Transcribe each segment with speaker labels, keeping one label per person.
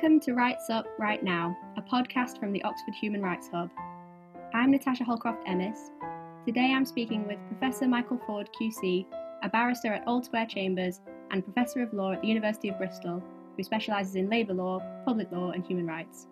Speaker 1: Welcome to Rights Up Right Now, a podcast from the Oxford Human Rights Hub. I'm Natasha Holcroft Emmess. Today I'm speaking with Professor Michael Ford QC, a barrister at Old Square Chambers and Professor of Law at the University of Bristol, who specialises in labour law, public law, and human rights.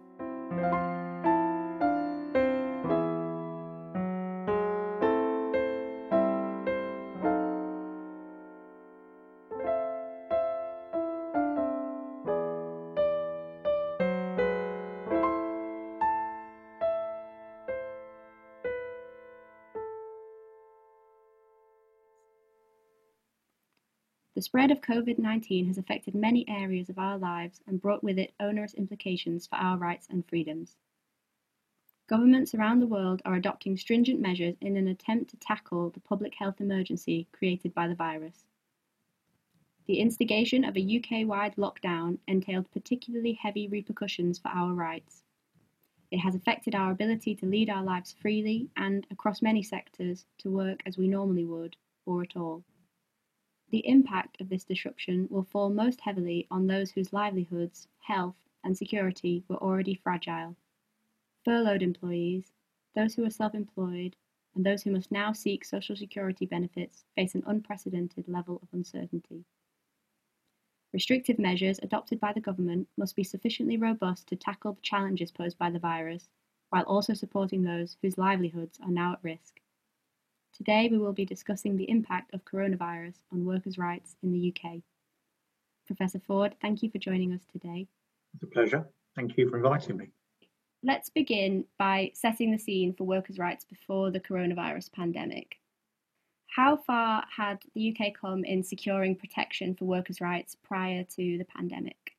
Speaker 1: Spread of COVID 19 has affected many areas of our lives and brought with it onerous implications for our rights and freedoms. Governments around the world are adopting stringent measures in an attempt to tackle the public health emergency created by the virus. The instigation of a UK wide lockdown entailed particularly heavy repercussions for our rights. It has affected our ability to lead our lives freely and, across many sectors, to work as we normally would, or at all. The impact of this disruption will fall most heavily on those whose livelihoods, health, and security were already fragile. Furloughed employees, those who are self employed, and those who must now seek Social Security benefits face an unprecedented level of uncertainty. Restrictive measures adopted by the government must be sufficiently robust to tackle the challenges posed by the virus, while also supporting those whose livelihoods are now at risk. Today we will be discussing the impact of coronavirus on workers' rights in the UK. Professor Ford, thank you for joining us today.
Speaker 2: It's a pleasure. Thank you for inviting me.
Speaker 1: Let's begin by setting the scene for workers' rights before the coronavirus pandemic. How far had the UK come in securing protection for workers' rights prior to the pandemic?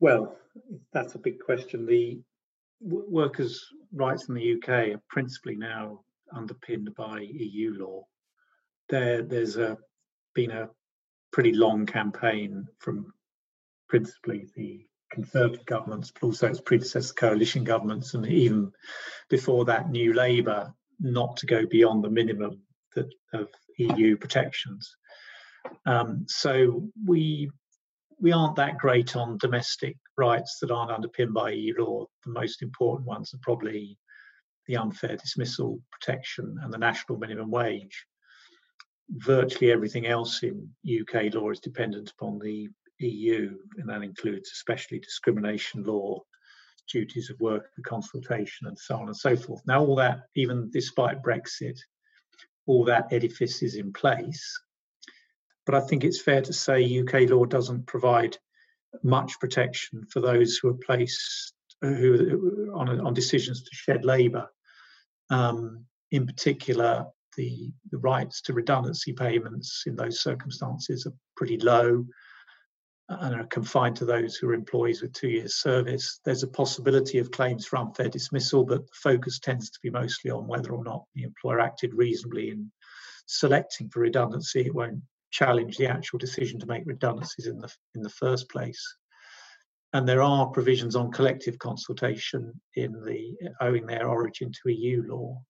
Speaker 2: Well, that's a big question. The workers' rights in the UK are principally now underpinned by EU law. There, there's a, been a pretty long campaign from principally the Conservative governments, but also its predecessor coalition governments, and even before that, New Labour, not to go beyond the minimum that, of EU protections. Um, so we we aren't that great on domestic rights that aren't underpinned by EU law. The most important ones are probably the unfair dismissal protection and the national minimum wage. Virtually everything else in UK law is dependent upon the EU, and that includes especially discrimination law, duties of work consultation, and so on and so forth. Now, all that, even despite Brexit, all that edifice is in place. But I think it's fair to say UK law doesn't provide much protection for those who are placed who on, on decisions to shed labour um, in particular, the, the rights to redundancy payments in those circumstances are pretty low and are confined to those who are employees with two years service. There's a possibility of claims for unfair dismissal, but the focus tends to be mostly on whether or not the employer acted reasonably in selecting for redundancy. It won't challenge the actual decision to make redundancies in the in the first place and there are provisions on collective consultation in the owing their origin to EU law,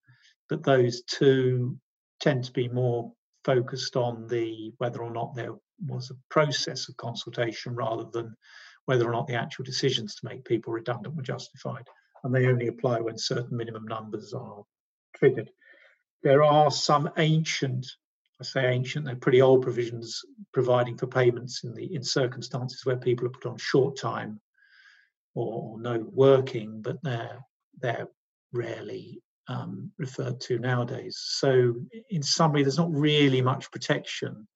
Speaker 2: but those two tend to be more focused on the whether or not there was a process of consultation rather than whether or not the actual decisions to make people redundant were justified, and they only apply when certain minimum numbers are triggered. There are some ancient I say ancient, they're pretty old provisions providing for payments in the in circumstances where people are put on short time or, no working, but they're they're rarely um, referred to nowadays. So, in summary, there's not really much protection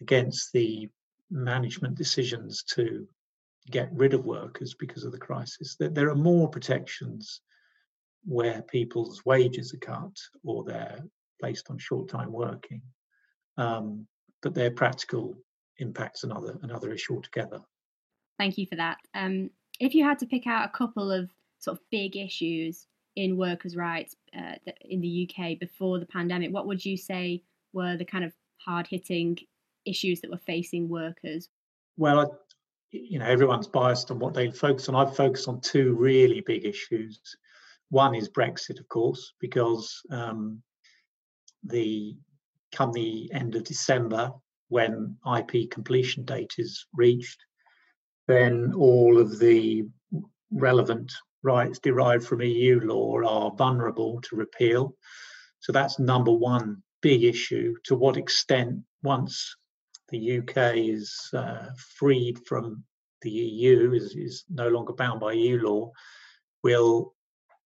Speaker 2: against the management decisions to get rid of workers because of the crisis. There are more protections where people's wages are cut or they're placed on short time working um, but their practical impacts another another issue altogether.
Speaker 1: Thank you for that. Um, if you had to pick out a couple of sort of big issues in workers' rights uh, in the UK before the pandemic, what would you say were the kind of hard hitting issues that were facing workers?
Speaker 2: Well, I, you know, everyone's biased on what they focus on. I've focused on two really big issues. One is Brexit, of course, because um, the come the end of December, when IP completion date is reached, then all of the relevant rights derived from EU law are vulnerable to repeal. So that's number one big issue. To what extent, once the UK is uh, freed from the EU, is, is no longer bound by EU law, will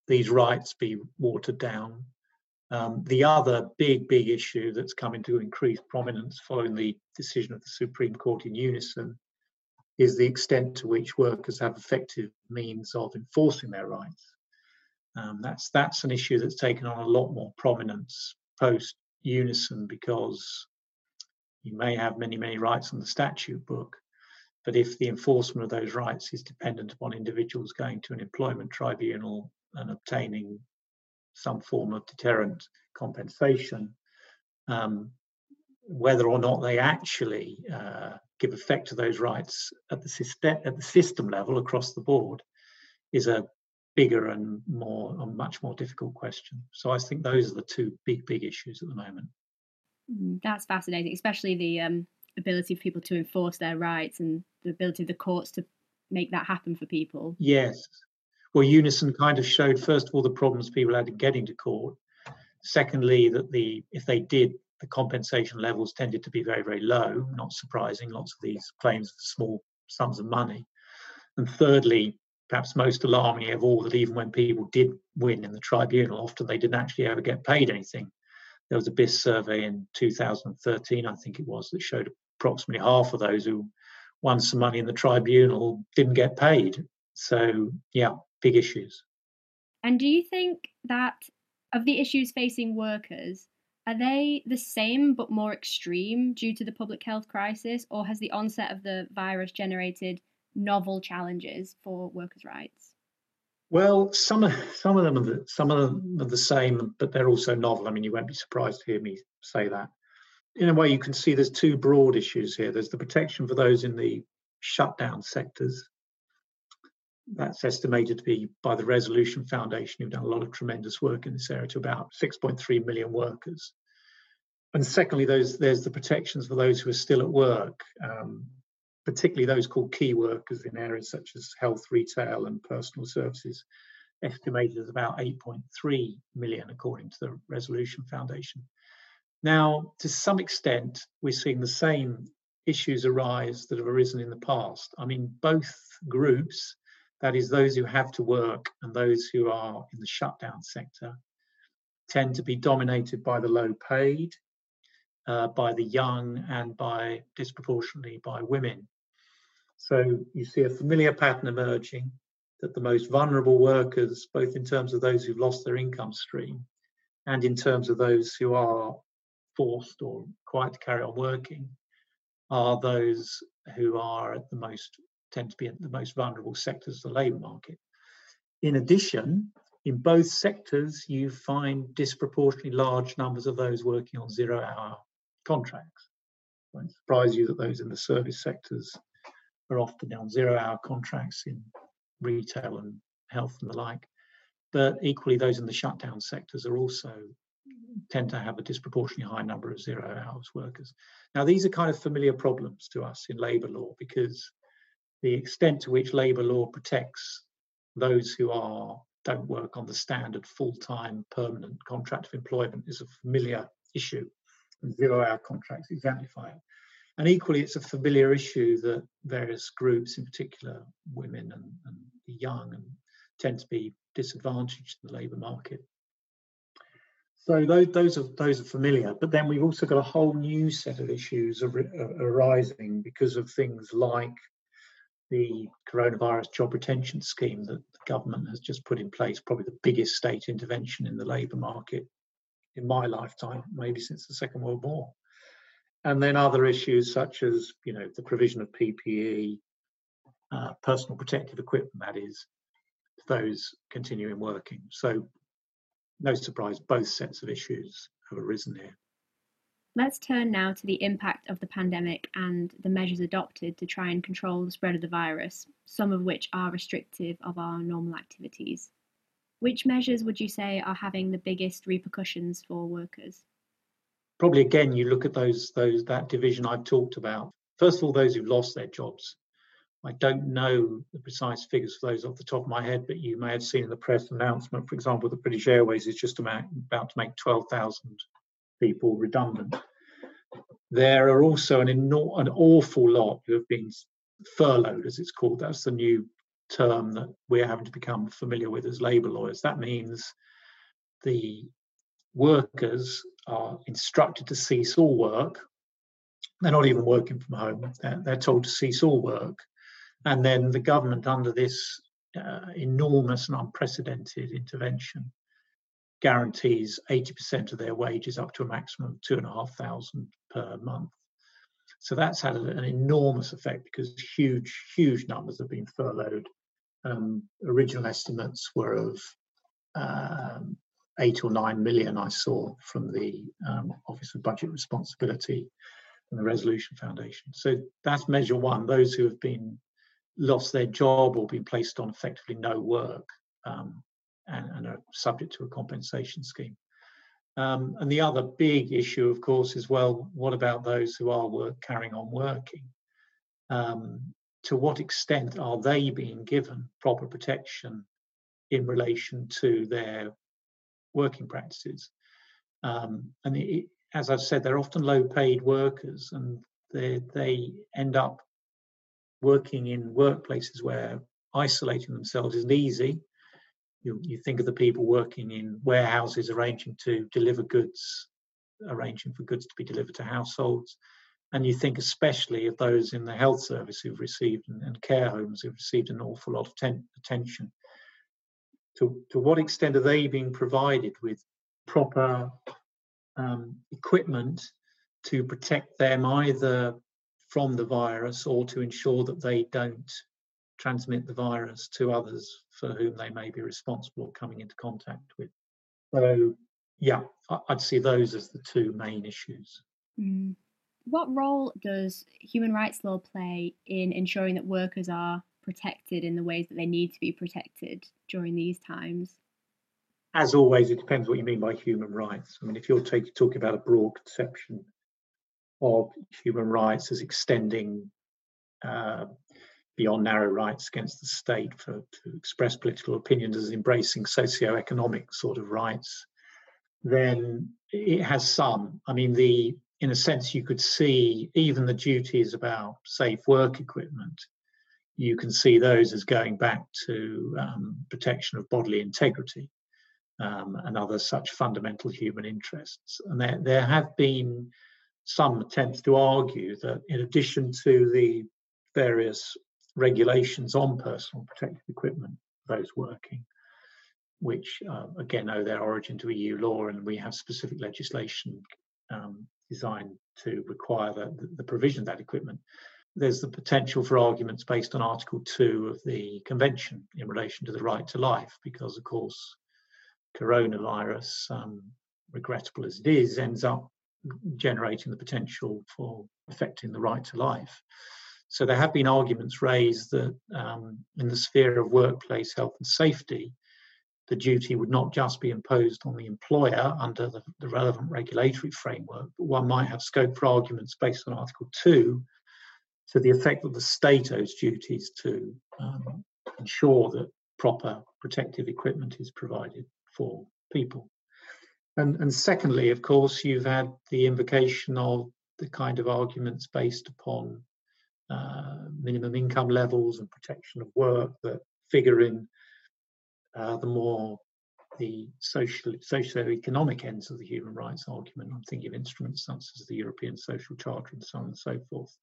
Speaker 2: these rights be watered down? Um, the other big, big issue that's come into increased prominence following the decision of the Supreme Court in Unison is the extent to which workers have effective means of enforcing their rights. Um, that's that's an issue that's taken on a lot more prominence post Unison because you may have many many rights on the statute book, but if the enforcement of those rights is dependent upon individuals going to an employment tribunal and obtaining some form of deterrent compensation, um, whether or not they actually uh, give effect to those rights at the system at the system level across the board is a bigger and more a much more difficult question. So I think those are the two big big issues at the moment.
Speaker 1: Mm, that's fascinating, especially the um, ability of people to enforce their rights and the ability of the courts to make that happen for people.
Speaker 2: Yes. Well, Unison kind of showed first of all the problems people had in getting to court. Secondly, that the if they did the compensation levels tended to be very, very low, not surprising, lots of these claims for small sums of money. And thirdly, perhaps most alarming of all, that even when people did win in the tribunal, often they didn't actually ever get paid anything. There was a BIS survey in 2013, I think it was, that showed approximately half of those who won some money in the tribunal didn't get paid. So, yeah, big issues.
Speaker 1: And do you think that of the issues facing workers, are they the same but more extreme due to the public health crisis, or has the onset of the virus generated novel challenges for workers' rights?
Speaker 2: Well, some of some of them are the, some of them are the same, but they're also novel. I mean, you won't be surprised to hear me say that. In a way, you can see there's two broad issues here. There's the protection for those in the shutdown sectors. That's estimated to be by the Resolution Foundation, who've done a lot of tremendous work in this area, to about 6.3 million workers. And secondly, those, there's the protections for those who are still at work, um, particularly those called key workers in areas such as health, retail, and personal services, estimated at about 8.3 million, according to the Resolution Foundation. Now, to some extent, we're seeing the same issues arise that have arisen in the past. I mean, both groups that is, those who have to work and those who are in the shutdown sector tend to be dominated by the low paid, uh, by the young, and by disproportionately by women. So you see a familiar pattern emerging that the most vulnerable workers, both in terms of those who've lost their income stream and in terms of those who are forced or required to carry on working, are those who are at the most tend to be in the most vulnerable sectors of the labour market. In addition, in both sectors, you find disproportionately large numbers of those working on zero hour contracts. It won't surprise you that those in the service sectors are often on zero hour contracts in retail and health and the like. But equally, those in the shutdown sectors are also tend to have a disproportionately high number of zero hours workers. Now, these are kind of familiar problems to us in labour law because the extent to which labour law protects those who are don't work on the standard full-time permanent contract of employment is a familiar issue zero-hour contracts exemplify it. And equally, it's a familiar issue that various groups, in particular women and, and the young, and tend to be disadvantaged in the labour market. So those, those are those are familiar, but then we've also got a whole new set of issues arising because of things like the coronavirus job retention scheme that the government has just put in place, probably the biggest state intervention in the labour market in my lifetime, maybe since the Second World War. And then other issues such as, you know, the provision of PPE, uh, personal protective equipment, that is, those continuing working. So, no surprise, both sets of issues have arisen here.
Speaker 1: Let's turn now to the impact of the pandemic and the measures adopted to try and control the spread of the virus, some of which are restrictive of our normal activities. Which measures would you say are having the biggest repercussions for workers?
Speaker 2: Probably again, you look at those those that division I've talked about. First of all, those who've lost their jobs. I don't know the precise figures for those off the top of my head, but you may have seen in the press announcement, for example, that British Airways is just about, about to make 12,000 people redundant. There are also an, an awful lot who have been furloughed, as it's called. That's the new term that we're having to become familiar with as labour lawyers. That means the workers are instructed to cease all work. They're not even working from home. They're, they're told to cease all work. And then the government, under this uh, enormous and unprecedented intervention, guarantees 80% of their wages up to a maximum of two and a half thousand per month. So that's had an enormous effect because huge, huge numbers have been furloughed. Um, original estimates were of um, eight or nine million I saw from the um, Office of Budget Responsibility and the Resolution Foundation. So that's measure one, those who have been lost their job or been placed on effectively no work um, and, and, are subject to a compensation scheme. Um, and the other big issue, of course, is well, what about those who are work, carrying on working? Um, to what extent are they being given proper protection in relation to their working practices. Um, and it, as I've said, they're often low paid workers and they, they end up working in workplaces where isolating themselves isn't easy. You, you think of the people working in warehouses arranging to deliver goods, arranging for goods to be delivered to households. And you think especially of those in the health service who've received and, and care homes who've received an awful lot of ten, attention to, to what extent are they being provided with proper um, equipment to protect them either from the virus or to ensure that they don't transmit the virus to others for whom they may be responsible or coming into contact with. So, yeah, I'd see those as the two main issues.
Speaker 1: Mm. What role does human rights law play in ensuring that workers are protected in the ways that they need to be protected during these times?
Speaker 2: As always, it depends what you mean by human rights. I mean, if you're take, talking about a broad conception of human rights as extending uh, beyond narrow rights against the state for to express political opinions as embracing socio-economic sort of rights, then it has some. I mean, the in a sense, you could see even the duties about safe work equipment you can see those as going back to um, protection of bodily integrity um, and other such fundamental human interests. And there, there have been some attempts to argue that in addition to the various regulations on personal protective equipment, for those working, which uh, again owe their origin to EU law, and we have specific legislation um, designed to require the, the provision of that equipment there's the potential for arguments based on Article 2 of the Convention in relation to the right to life, because, of course, coronavirus, um, regrettable as it is, ends up generating the potential for affecting the right to life. So there have been arguments raised that um, in the sphere of workplace health and safety, the duty would not just be imposed on the employer under the, the relevant regulatory framework, but one might have scope for arguments based on Article 2 to the effect that the state owes duties to um, ensure that proper protective equipment is provided for people. And, and secondly, of course, you've had the invocation of the kind of arguments based upon minimum income levels and protection of work that figure in uh, the more the social socio-economic ends of the human rights argument. I'm thinking of instruments such as the European Social Charter and so on and so forth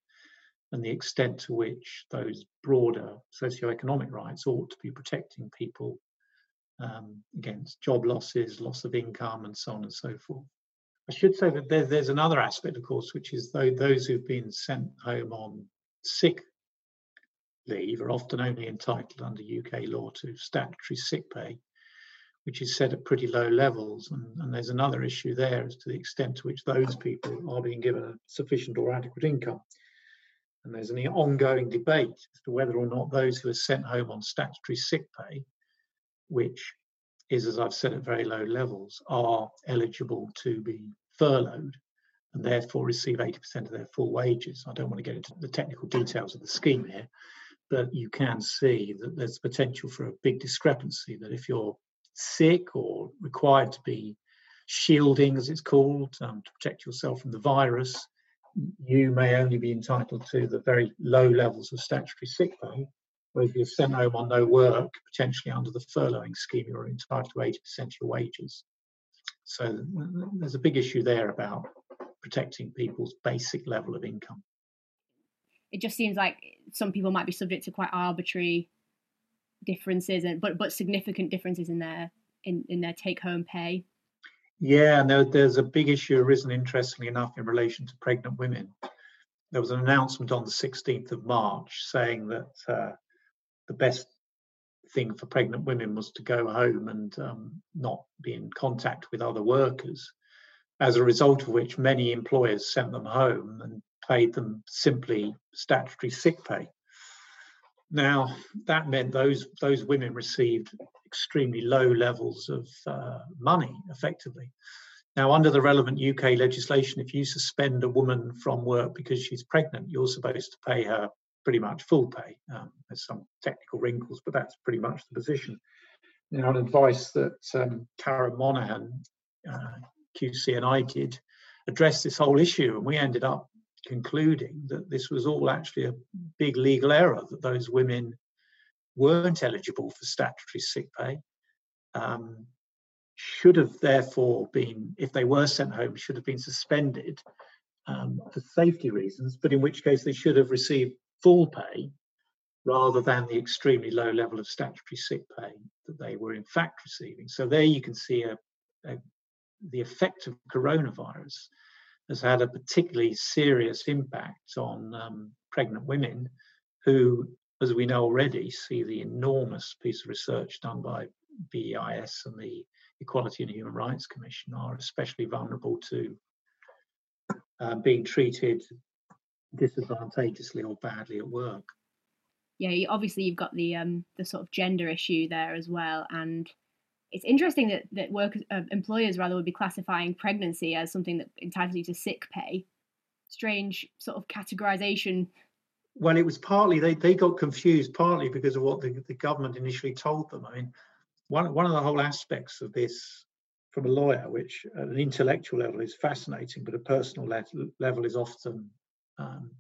Speaker 2: and the extent to which those broader socio-economic rights ought to be protecting people um, against job losses, loss of income, and so on and so forth. I should say that there, there's another aspect, of course, which is those who've been sent home on sick leave are often only entitled under UK law to statutory sick pay, which is set at pretty low levels. And, and, there's another issue there as to the extent to which those people are being given a sufficient or adequate income. And there's an ongoing debate as to whether or not those who are sent home on statutory sick pay, which is, as I've said, at very low levels, are eligible to be furloughed and therefore receive 80% of their full wages. I don't want to get into the technical details of the scheme here, but you can see that there's potential for a big discrepancy that if you're sick or required to be shielding, as it's called, um, to protect yourself from the virus, you may only be entitled to the very low levels of statutory sick pay. Whereas if you're sent home on no work, potentially under the furloughing scheme, you're entitled to 80% of your wages. So there's a big issue there about protecting people's basic level of income.
Speaker 1: It just seems like some people might be subject to quite arbitrary differences, and but but significant differences in their in, in their take home pay.
Speaker 2: Yeah, and there, there's a big issue arisen, interestingly enough, in relation to pregnant women. There was an announcement on the 16th of March saying that uh, the best thing for pregnant women was to go home and um, not be in contact with other workers. As a result of which, many employers sent them home and paid them simply statutory sick pay. Now, that meant those those women received extremely low levels of uh, money, effectively. Now, under the relevant UK legislation, if you suspend a woman from work because she's pregnant, you're supposed to pay her pretty much full pay. Um, there's some technical wrinkles, but that's pretty much the position. Now, an advice that um, Karon Monaghan, uh, QC, and I did address this whole issue, and we ended up concluding that this was all actually a big legal error, that those women weren't eligible for statutory sick pay, um, should have therefore been, if they were sent home, should have been suspended um, for safety reasons, but in which case they should have received full pay rather than the extremely low level of statutory sick pay that they were in fact receiving. So there you can see a, a, the effect of coronavirus has had a particularly serious impact on um, pregnant women who, as we know already, see the enormous piece of research done by BEIS and the Equality and Human Rights Commission are especially vulnerable to uh, being treated disadvantageously or badly at work.
Speaker 1: Yeah, obviously you've got the um, the sort of gender issue there as well, and it's interesting that that workers, uh, employers rather would be classifying pregnancy as something that entitles you to sick pay. Strange sort of categorization.
Speaker 2: Well, it was partly they, they got confused partly because of what the, the government initially told them. I mean, one one of the whole aspects of this from a lawyer, which at an intellectual level is fascinating, but a personal le- level is often um,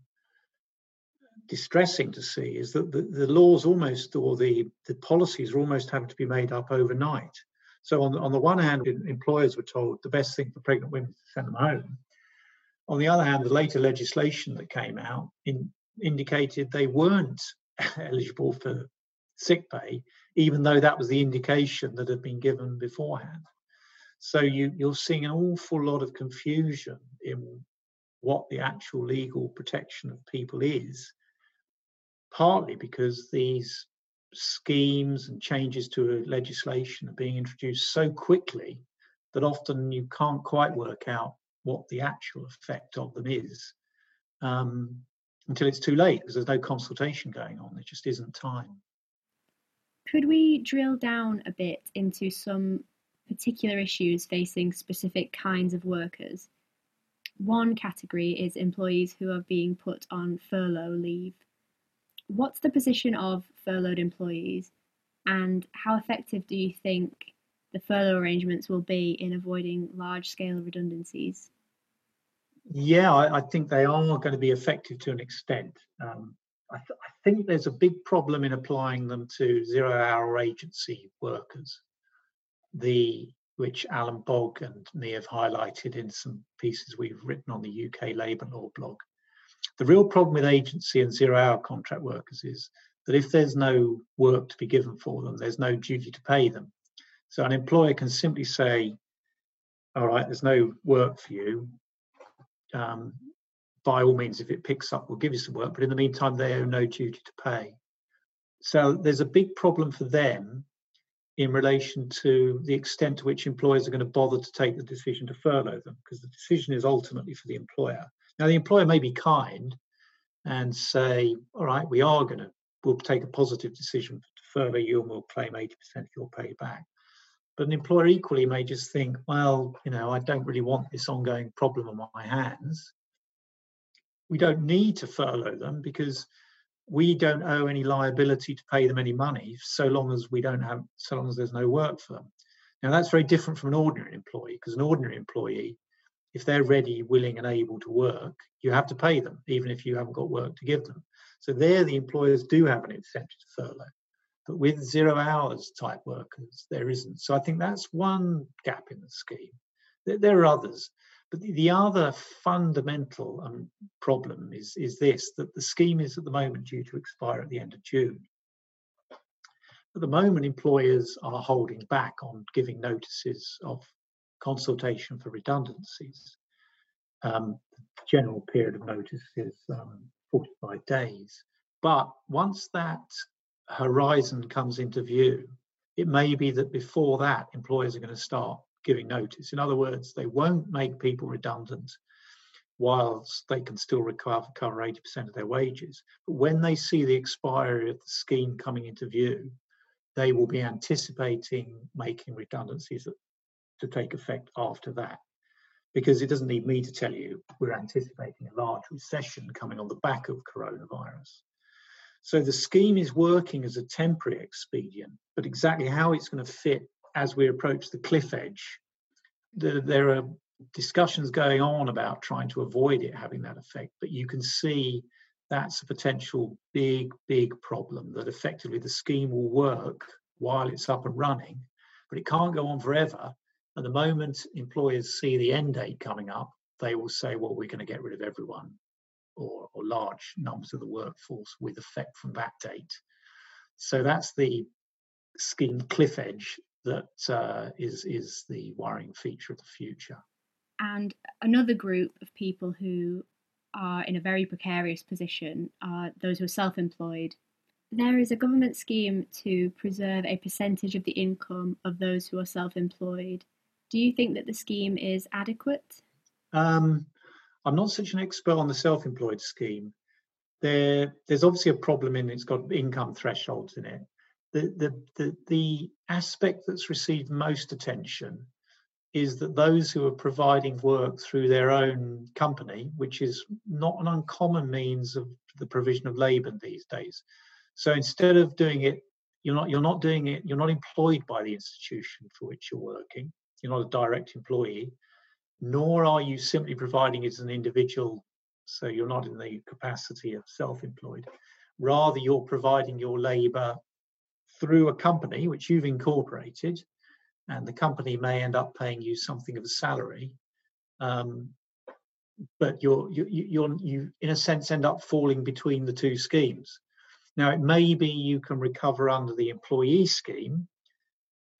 Speaker 2: distressing to see is that the, the laws almost or the, the policies are almost having to be made up overnight. So on, on the one hand, employers were told the best thing for pregnant women is to send them home. On the other hand, the later legislation that came out in, indicated they weren't eligible for sick pay, even though that was the indication that had been given beforehand. So you, you're seeing an awful lot of confusion in what the actual legal protection of people is partly because these schemes and changes to legislation are being introduced so quickly that often you can't quite work out what the actual effect of them is um, until it's too late because there's no consultation going on. There just isn't time.
Speaker 1: Could we drill down a bit into some particular issues facing specific kinds of workers? One category is employees who are being put on furlough leave what's the position of furloughed employees and how effective do you think the furlough arrangements will be in avoiding large scale redundancies?
Speaker 2: Yeah, I, I, think they are going to be effective to an extent. Um, I, th- I, think there's a big problem in applying them to zero hour agency workers, the which Alan Bogg and me have highlighted in some pieces we've written on the UK labour law blog. The real problem with agency and zero hour contract workers is that if there's no work to be given for them, there's no duty to pay them. So an employer can simply say, all right, there's no work for you. Um, by all means, if it picks up, we'll give you some work. But in the meantime, they owe no duty to pay. So there's a big problem for them in relation to the extent to which employers are going to bother to take the decision to furlough them, because the decision is ultimately for the employer. Now, the employer may be kind and say, all right, we are going to, we'll take a positive decision to furlough you and we'll claim 80% of your pay back. But an employer equally may just think, well, you know, I don't really want this ongoing problem on my hands. We don't need to furlough them because we don't owe any liability to pay them any money so long as we don't have so long as there's no work for them now that's very different from an ordinary employee because an ordinary employee if they're ready willing and able to work you have to pay them even if you haven't got work to give them. So there the employers do have an incentive to furlough but with zero hours type workers there isn't. So i think that's one gap in the scheme. There are others but the other fundamental um, problem is, is this, that the scheme is at the moment due to expire at the end of June. At the moment, employers are holding back on giving notices of consultation for redundancies. Um, the general period of notice is um, 45 days. But once that horizon comes into view, it may be that before that, employers are going to start giving notice. In other words, they won't make people redundant whilst they can still recover cover 80% of their wages. But when they see the expiry of the scheme coming into view, they will be anticipating making redundancies to take effect after that. Because it doesn't need me to tell you, we're anticipating a large recession coming on the back of coronavirus. So the scheme is working as a temporary expedient, but exactly how it's going to fit as we approach the cliff edge, the, there are discussions going on about trying to avoid it having that effect. But you can see that's a potential big, big problem that effectively the scheme will work while it's up and running, but it can't go on forever. At the moment employers see the end date coming up, they will say, well, we're going to get rid of everyone or, or large numbers of the workforce with effect from that date. So that's the scheme cliff edge that uh, is is the worrying feature of the future.
Speaker 1: And another group of people who are in a very precarious position are those who are self-employed. There is a government scheme to preserve a percentage of the income of those who are self-employed. Do you think that the scheme is adequate?
Speaker 2: Um, I'm not such an expert on the self-employed scheme. There, there's obviously a problem in it. it's got income thresholds in it the, the, the, the aspect that's received most attention is that those who are providing work through their own company, which is not an uncommon means of the provision of labour these days. So instead of doing it, you're not you're not doing it. You're not employed by the institution for which you're working. You're not a direct employee, nor are you simply providing as an individual. So you're not in the capacity of self-employed. Rather, you're providing your labour through a company which you've incorporated, and the company may end up paying you something of a salary, um, but you're you, you're you in a sense end up falling between the two schemes. Now it may be you can recover under the employee scheme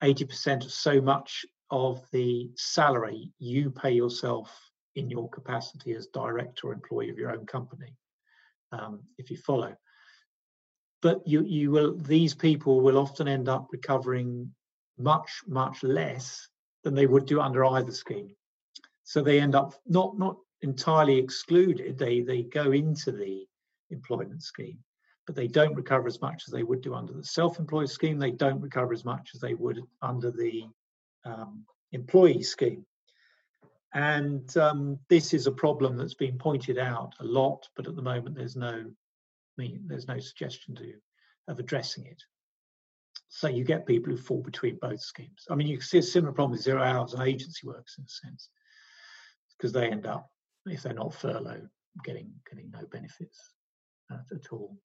Speaker 2: 80% of so much of the salary you pay yourself in your capacity as director or employee of your own company, um, if you follow. But you you will these people will often end up recovering much much less than they would do under either scheme. So they end up not not entirely excluded. They they go into the employment scheme but they don't recover as much as they would do under the self-employed scheme. They don't recover as much as they would under the um, employee scheme and um, this is a problem that's been pointed out a lot but at the moment there's no I mean, there's no suggestion to of addressing it. So you get people who fall between both schemes. I mean, you can see a similar problem with zero hours and agency workers in a sense, because they end up, if they're not furloughed, getting getting no benefits at all.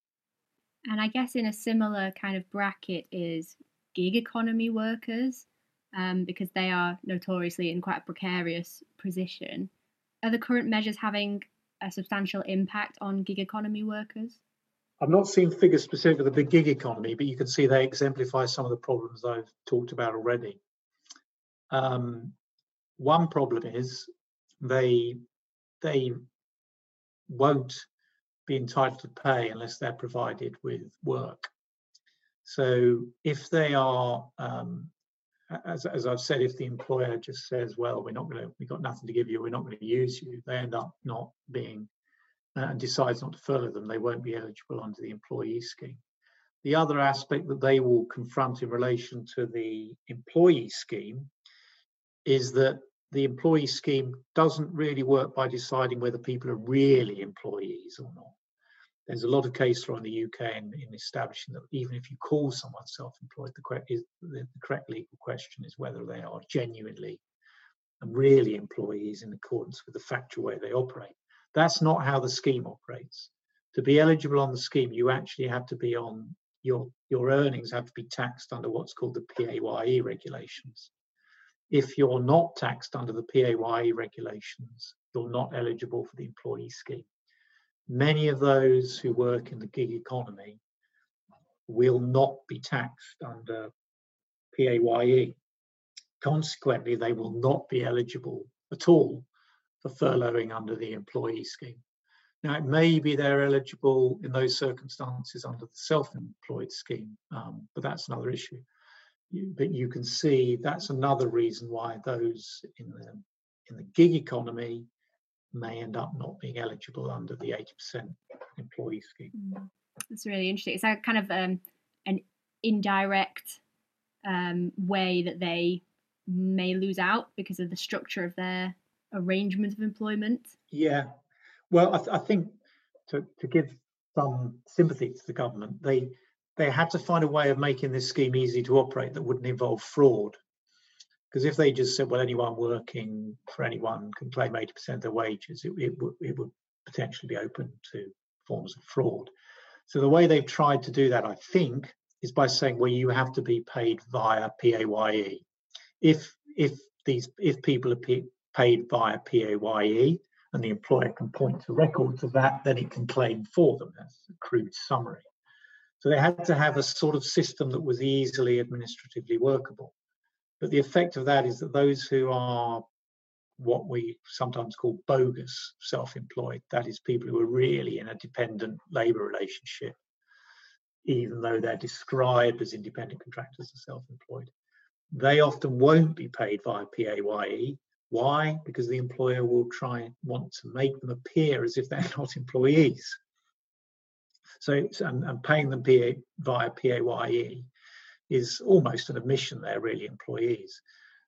Speaker 1: And I guess in a similar kind of bracket is gig economy workers, um, because they are notoriously in quite a precarious position. Are the current measures having a substantial impact on gig economy workers?
Speaker 2: I've not seen figures specific for the gig economy, but you can see they exemplify some of the problems I've talked about already. Um, one problem is they they won't be entitled to pay unless they're provided with work. So if they are, um, as, as I've said, if the employer just says, well, we're not going to, we've got nothing to give you, we're not going to use you, they end up not being uh, and decides not to furlough them, they won't be eligible under the employee scheme. The other aspect that they will confront in relation to the employee scheme is that the employee scheme doesn't really work by deciding whether people are really employees or not. There's a lot of case law in the UK in, in establishing that even if you call someone self-employed, the correct, the, the correct legal question is whether they are genuinely and really employees in accordance with the factual way they operate. That's not how the scheme operates. To be eligible on the scheme, you actually have to be on your your earnings have to be taxed under what's called the PAYE regulations. If you're not taxed under the PAYE regulations, you're not eligible for the employee scheme. Many of those who work in the gig economy will not be taxed under PAYE. Consequently, they will not be eligible at all for furloughing under the employee scheme. Now, it may be they're eligible in those circumstances under the self-employed scheme, um, but that's another issue. You, but you can see that's another reason why those in the in the gig economy may end up not being eligible under the 80% employee scheme. Mm.
Speaker 1: That's really interesting. It's a kind of um, an indirect um, way that they may lose out because of the structure of their arrangement of employment.
Speaker 2: Yeah, well, I, th- I think to, to give some sympathy to the government, they they had to find a way of making this scheme easy to operate that wouldn't involve fraud. Because if they just said, well, anyone working for anyone can claim 80% of their wages, it, it, would, it would potentially be open to forms of fraud. So the way they've tried to do that, I think, is by saying, well, you have to be paid via PAYE. If if these if people are paid via PAYE, and the employer can point to records of that, then it can claim for them. That's a crude summary. So they had to have a sort of system that was easily administratively workable. But the effect of that is that those who are what we sometimes call bogus self employed, that is, people who are really in a dependent labour relationship, even though they're described as independent contractors or self employed, they often won't be paid via PAYE why? Because the employer will try and want to make them appear as if they're not employees. So, and, and paying them via PAYE is almost an admission they're really employees.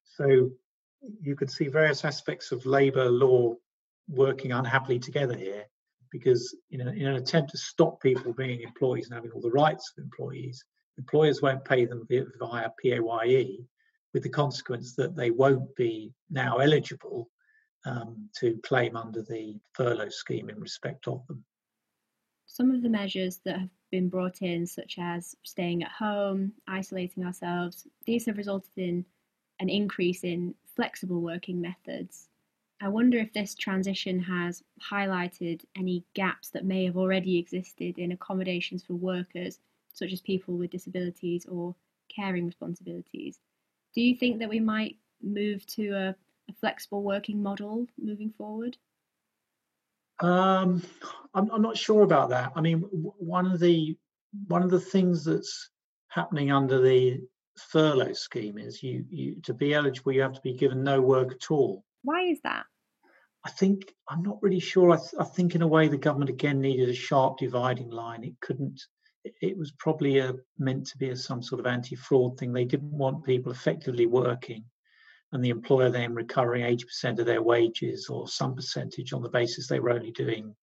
Speaker 2: So you could see various aspects of labour law working unhappily together here because in, a, in, an attempt to stop people being employees and having all the rights of employees, employers won't pay them via PAYE with the consequence that they won't be now eligible um, to claim under the furlough scheme in respect of them.
Speaker 1: Some of the measures that have been brought in, such as staying at home, isolating ourselves, these have resulted in an increase in flexible working methods. I wonder if this transition has highlighted any gaps that may have already existed in accommodations for workers, such as people with disabilities or caring responsibilities. Do you think that we might move to a, a flexible working model moving forward?
Speaker 2: Um, I'm, I'm not sure about that. I mean, one of the one of the things that's happening under the furlough scheme is you, you to be eligible, you have to be given no work at all.
Speaker 1: Why is that?
Speaker 2: I think I'm not really sure. I, th- I think in a way the government again needed a sharp dividing line. It couldn't it was probably a, meant to be a, some sort of anti-fraud thing. They didn't want people effectively working and the employer then recovering 80% of their wages or some percentage on the basis they were only doing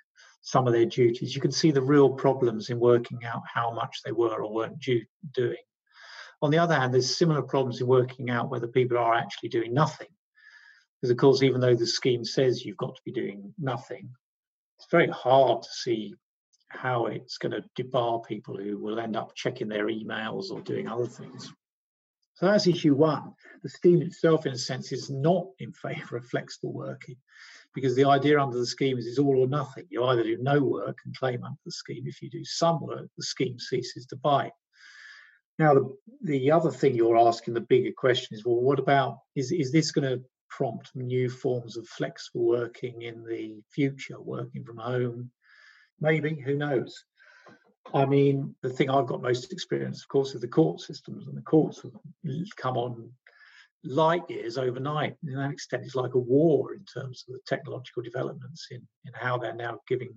Speaker 2: some of their duties. You can see the real problems in working out how much they were or weren't due, doing. On the other hand, there's similar problems in working out whether people are actually doing nothing. Because, of course, even though the scheme says you've got to be doing nothing, it's very hard to see how it's going to debar people who will end up checking their emails or doing other things. So that's issue one. The scheme itself, in a sense, is not in favour of flexible working because the idea under the scheme is it's all or nothing. You either do no work and claim under the scheme. If you do some work, the scheme ceases to bite. Now, the, the other thing you're asking, the bigger question is, well, what about, is, is this going to prompt new forms of flexible working in the future, working from home, Maybe, who knows? I mean, the thing I've got most experience, of course, is the court systems, and the courts come on light years overnight. To that extent, it's like a war in terms of the technological developments in, in how they're now giving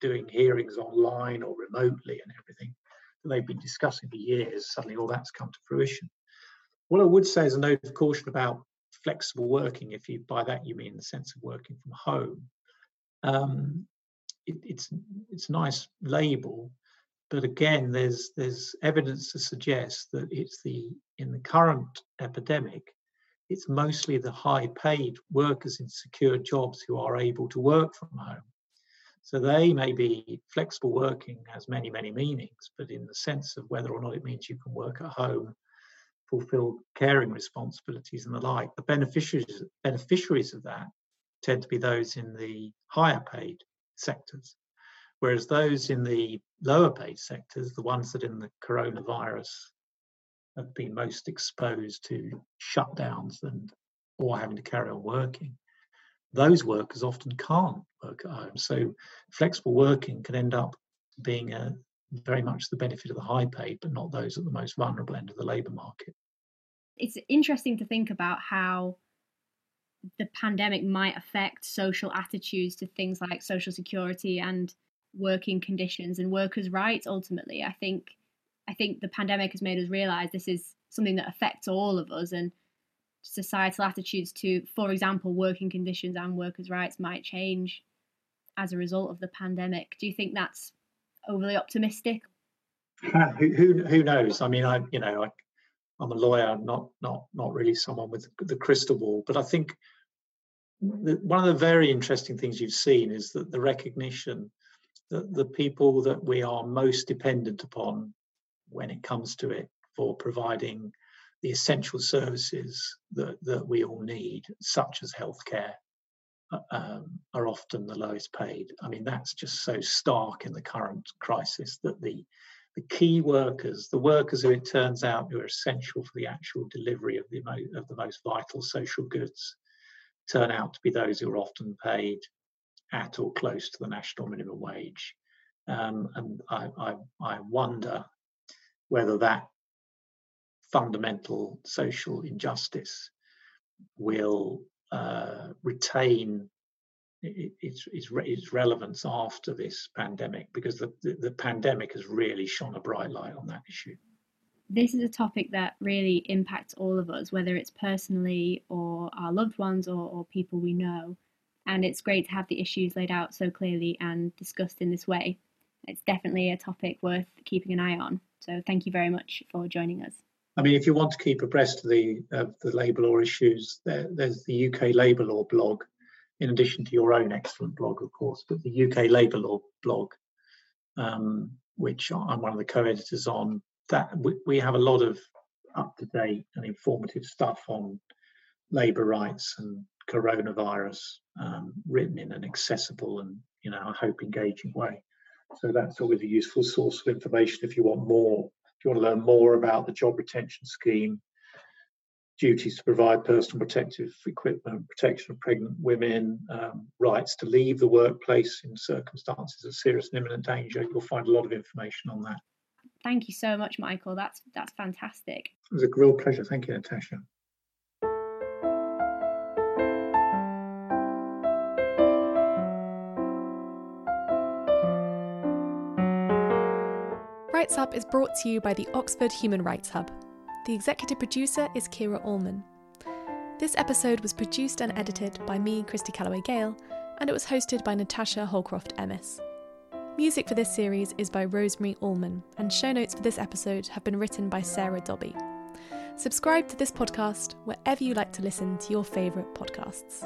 Speaker 2: doing hearings online or remotely and everything that they've been discussing for years. Suddenly, all that's come to fruition. What I would say is a note of caution about flexible working, if you by that you mean the sense of working from home. Um, it, it's it's a nice label, but again, there's there's evidence to suggest that it's the in the current epidemic, it's mostly the high-paid workers in secure jobs who are able to work from home. So they may be flexible working has many many meanings, but in the sense of whether or not it means you can work at home, fulfill caring responsibilities and the like, the beneficiaries beneficiaries of that tend to be those in the higher paid sectors. Whereas those in the lower paid sectors, the ones that in the coronavirus have been most exposed to shutdowns and or having to carry on working, those workers often can't work at home. So flexible working can end up being a very much the benefit of the high paid, but not those at the most vulnerable end of the labour market.
Speaker 1: It's interesting to think about how the pandemic might affect social attitudes to things like social security and working conditions and workers' rights ultimately. I think I think the pandemic has made us realise this is something that affects all of us and societal attitudes to, for example, working conditions and workers' rights might change as a result of the pandemic. Do you think that's overly optimistic?
Speaker 2: who, who, who knows? I mean, I you know I, I'm a lawyer, not not not really someone with the crystal ball, but I think one of the very interesting things you've seen is that the recognition that the people that we are most dependent upon when it comes to it for providing the essential services that, that we all need, such as healthcare, uh, um, are often the lowest paid. I mean, that's just so stark in the current crisis that the the key workers, the workers who it turns out who are essential for the actual delivery of the of the most vital social goods, turn out to be those who are often paid at or close to the national minimum wage. Um, and I, I, I wonder whether that fundamental social injustice will uh, retain its, its, its relevance after this pandemic because the, the, the, pandemic has really shone a bright light on that issue.
Speaker 1: This is a topic that really impacts all of us, whether it's personally or our loved ones or, or people we know. And it's great to have the issues laid out so clearly and discussed in this way. It's definitely a topic worth keeping an eye on. So thank you very much for joining us.
Speaker 2: I mean, if you want to keep abreast of the of the labour law issues, there, there's the UK labour law blog, in addition to your own excellent blog, of course, but the UK labour law blog, um, which I'm one of the co-editors on. That we, we have a lot of up to date and informative stuff on labour rights and coronavirus, um, written in an accessible and you know I hope engaging way. So that's always a useful source of information if you want more, if you want to learn more about the job retention scheme, duties to provide personal protective equipment, protection of pregnant women, um, rights to leave the workplace in circumstances of serious and imminent danger. You'll find a lot of information on that.
Speaker 1: Thank you so much, Michael. That's that's fantastic.
Speaker 2: It was a real pleasure. Thank you, Natasha.
Speaker 3: Rights Hub is brought to you by the Oxford Human Rights Hub. The executive producer is Kira Allmann. This episode was produced and edited by me, Christy Calloway Gale, and it was hosted by Natasha Holcroft Emmess. Music for this series is by Rosemary Allman, and show notes for this episode have been written by Sarah Dobby. Subscribe to this podcast wherever you like to listen to your favourite podcasts.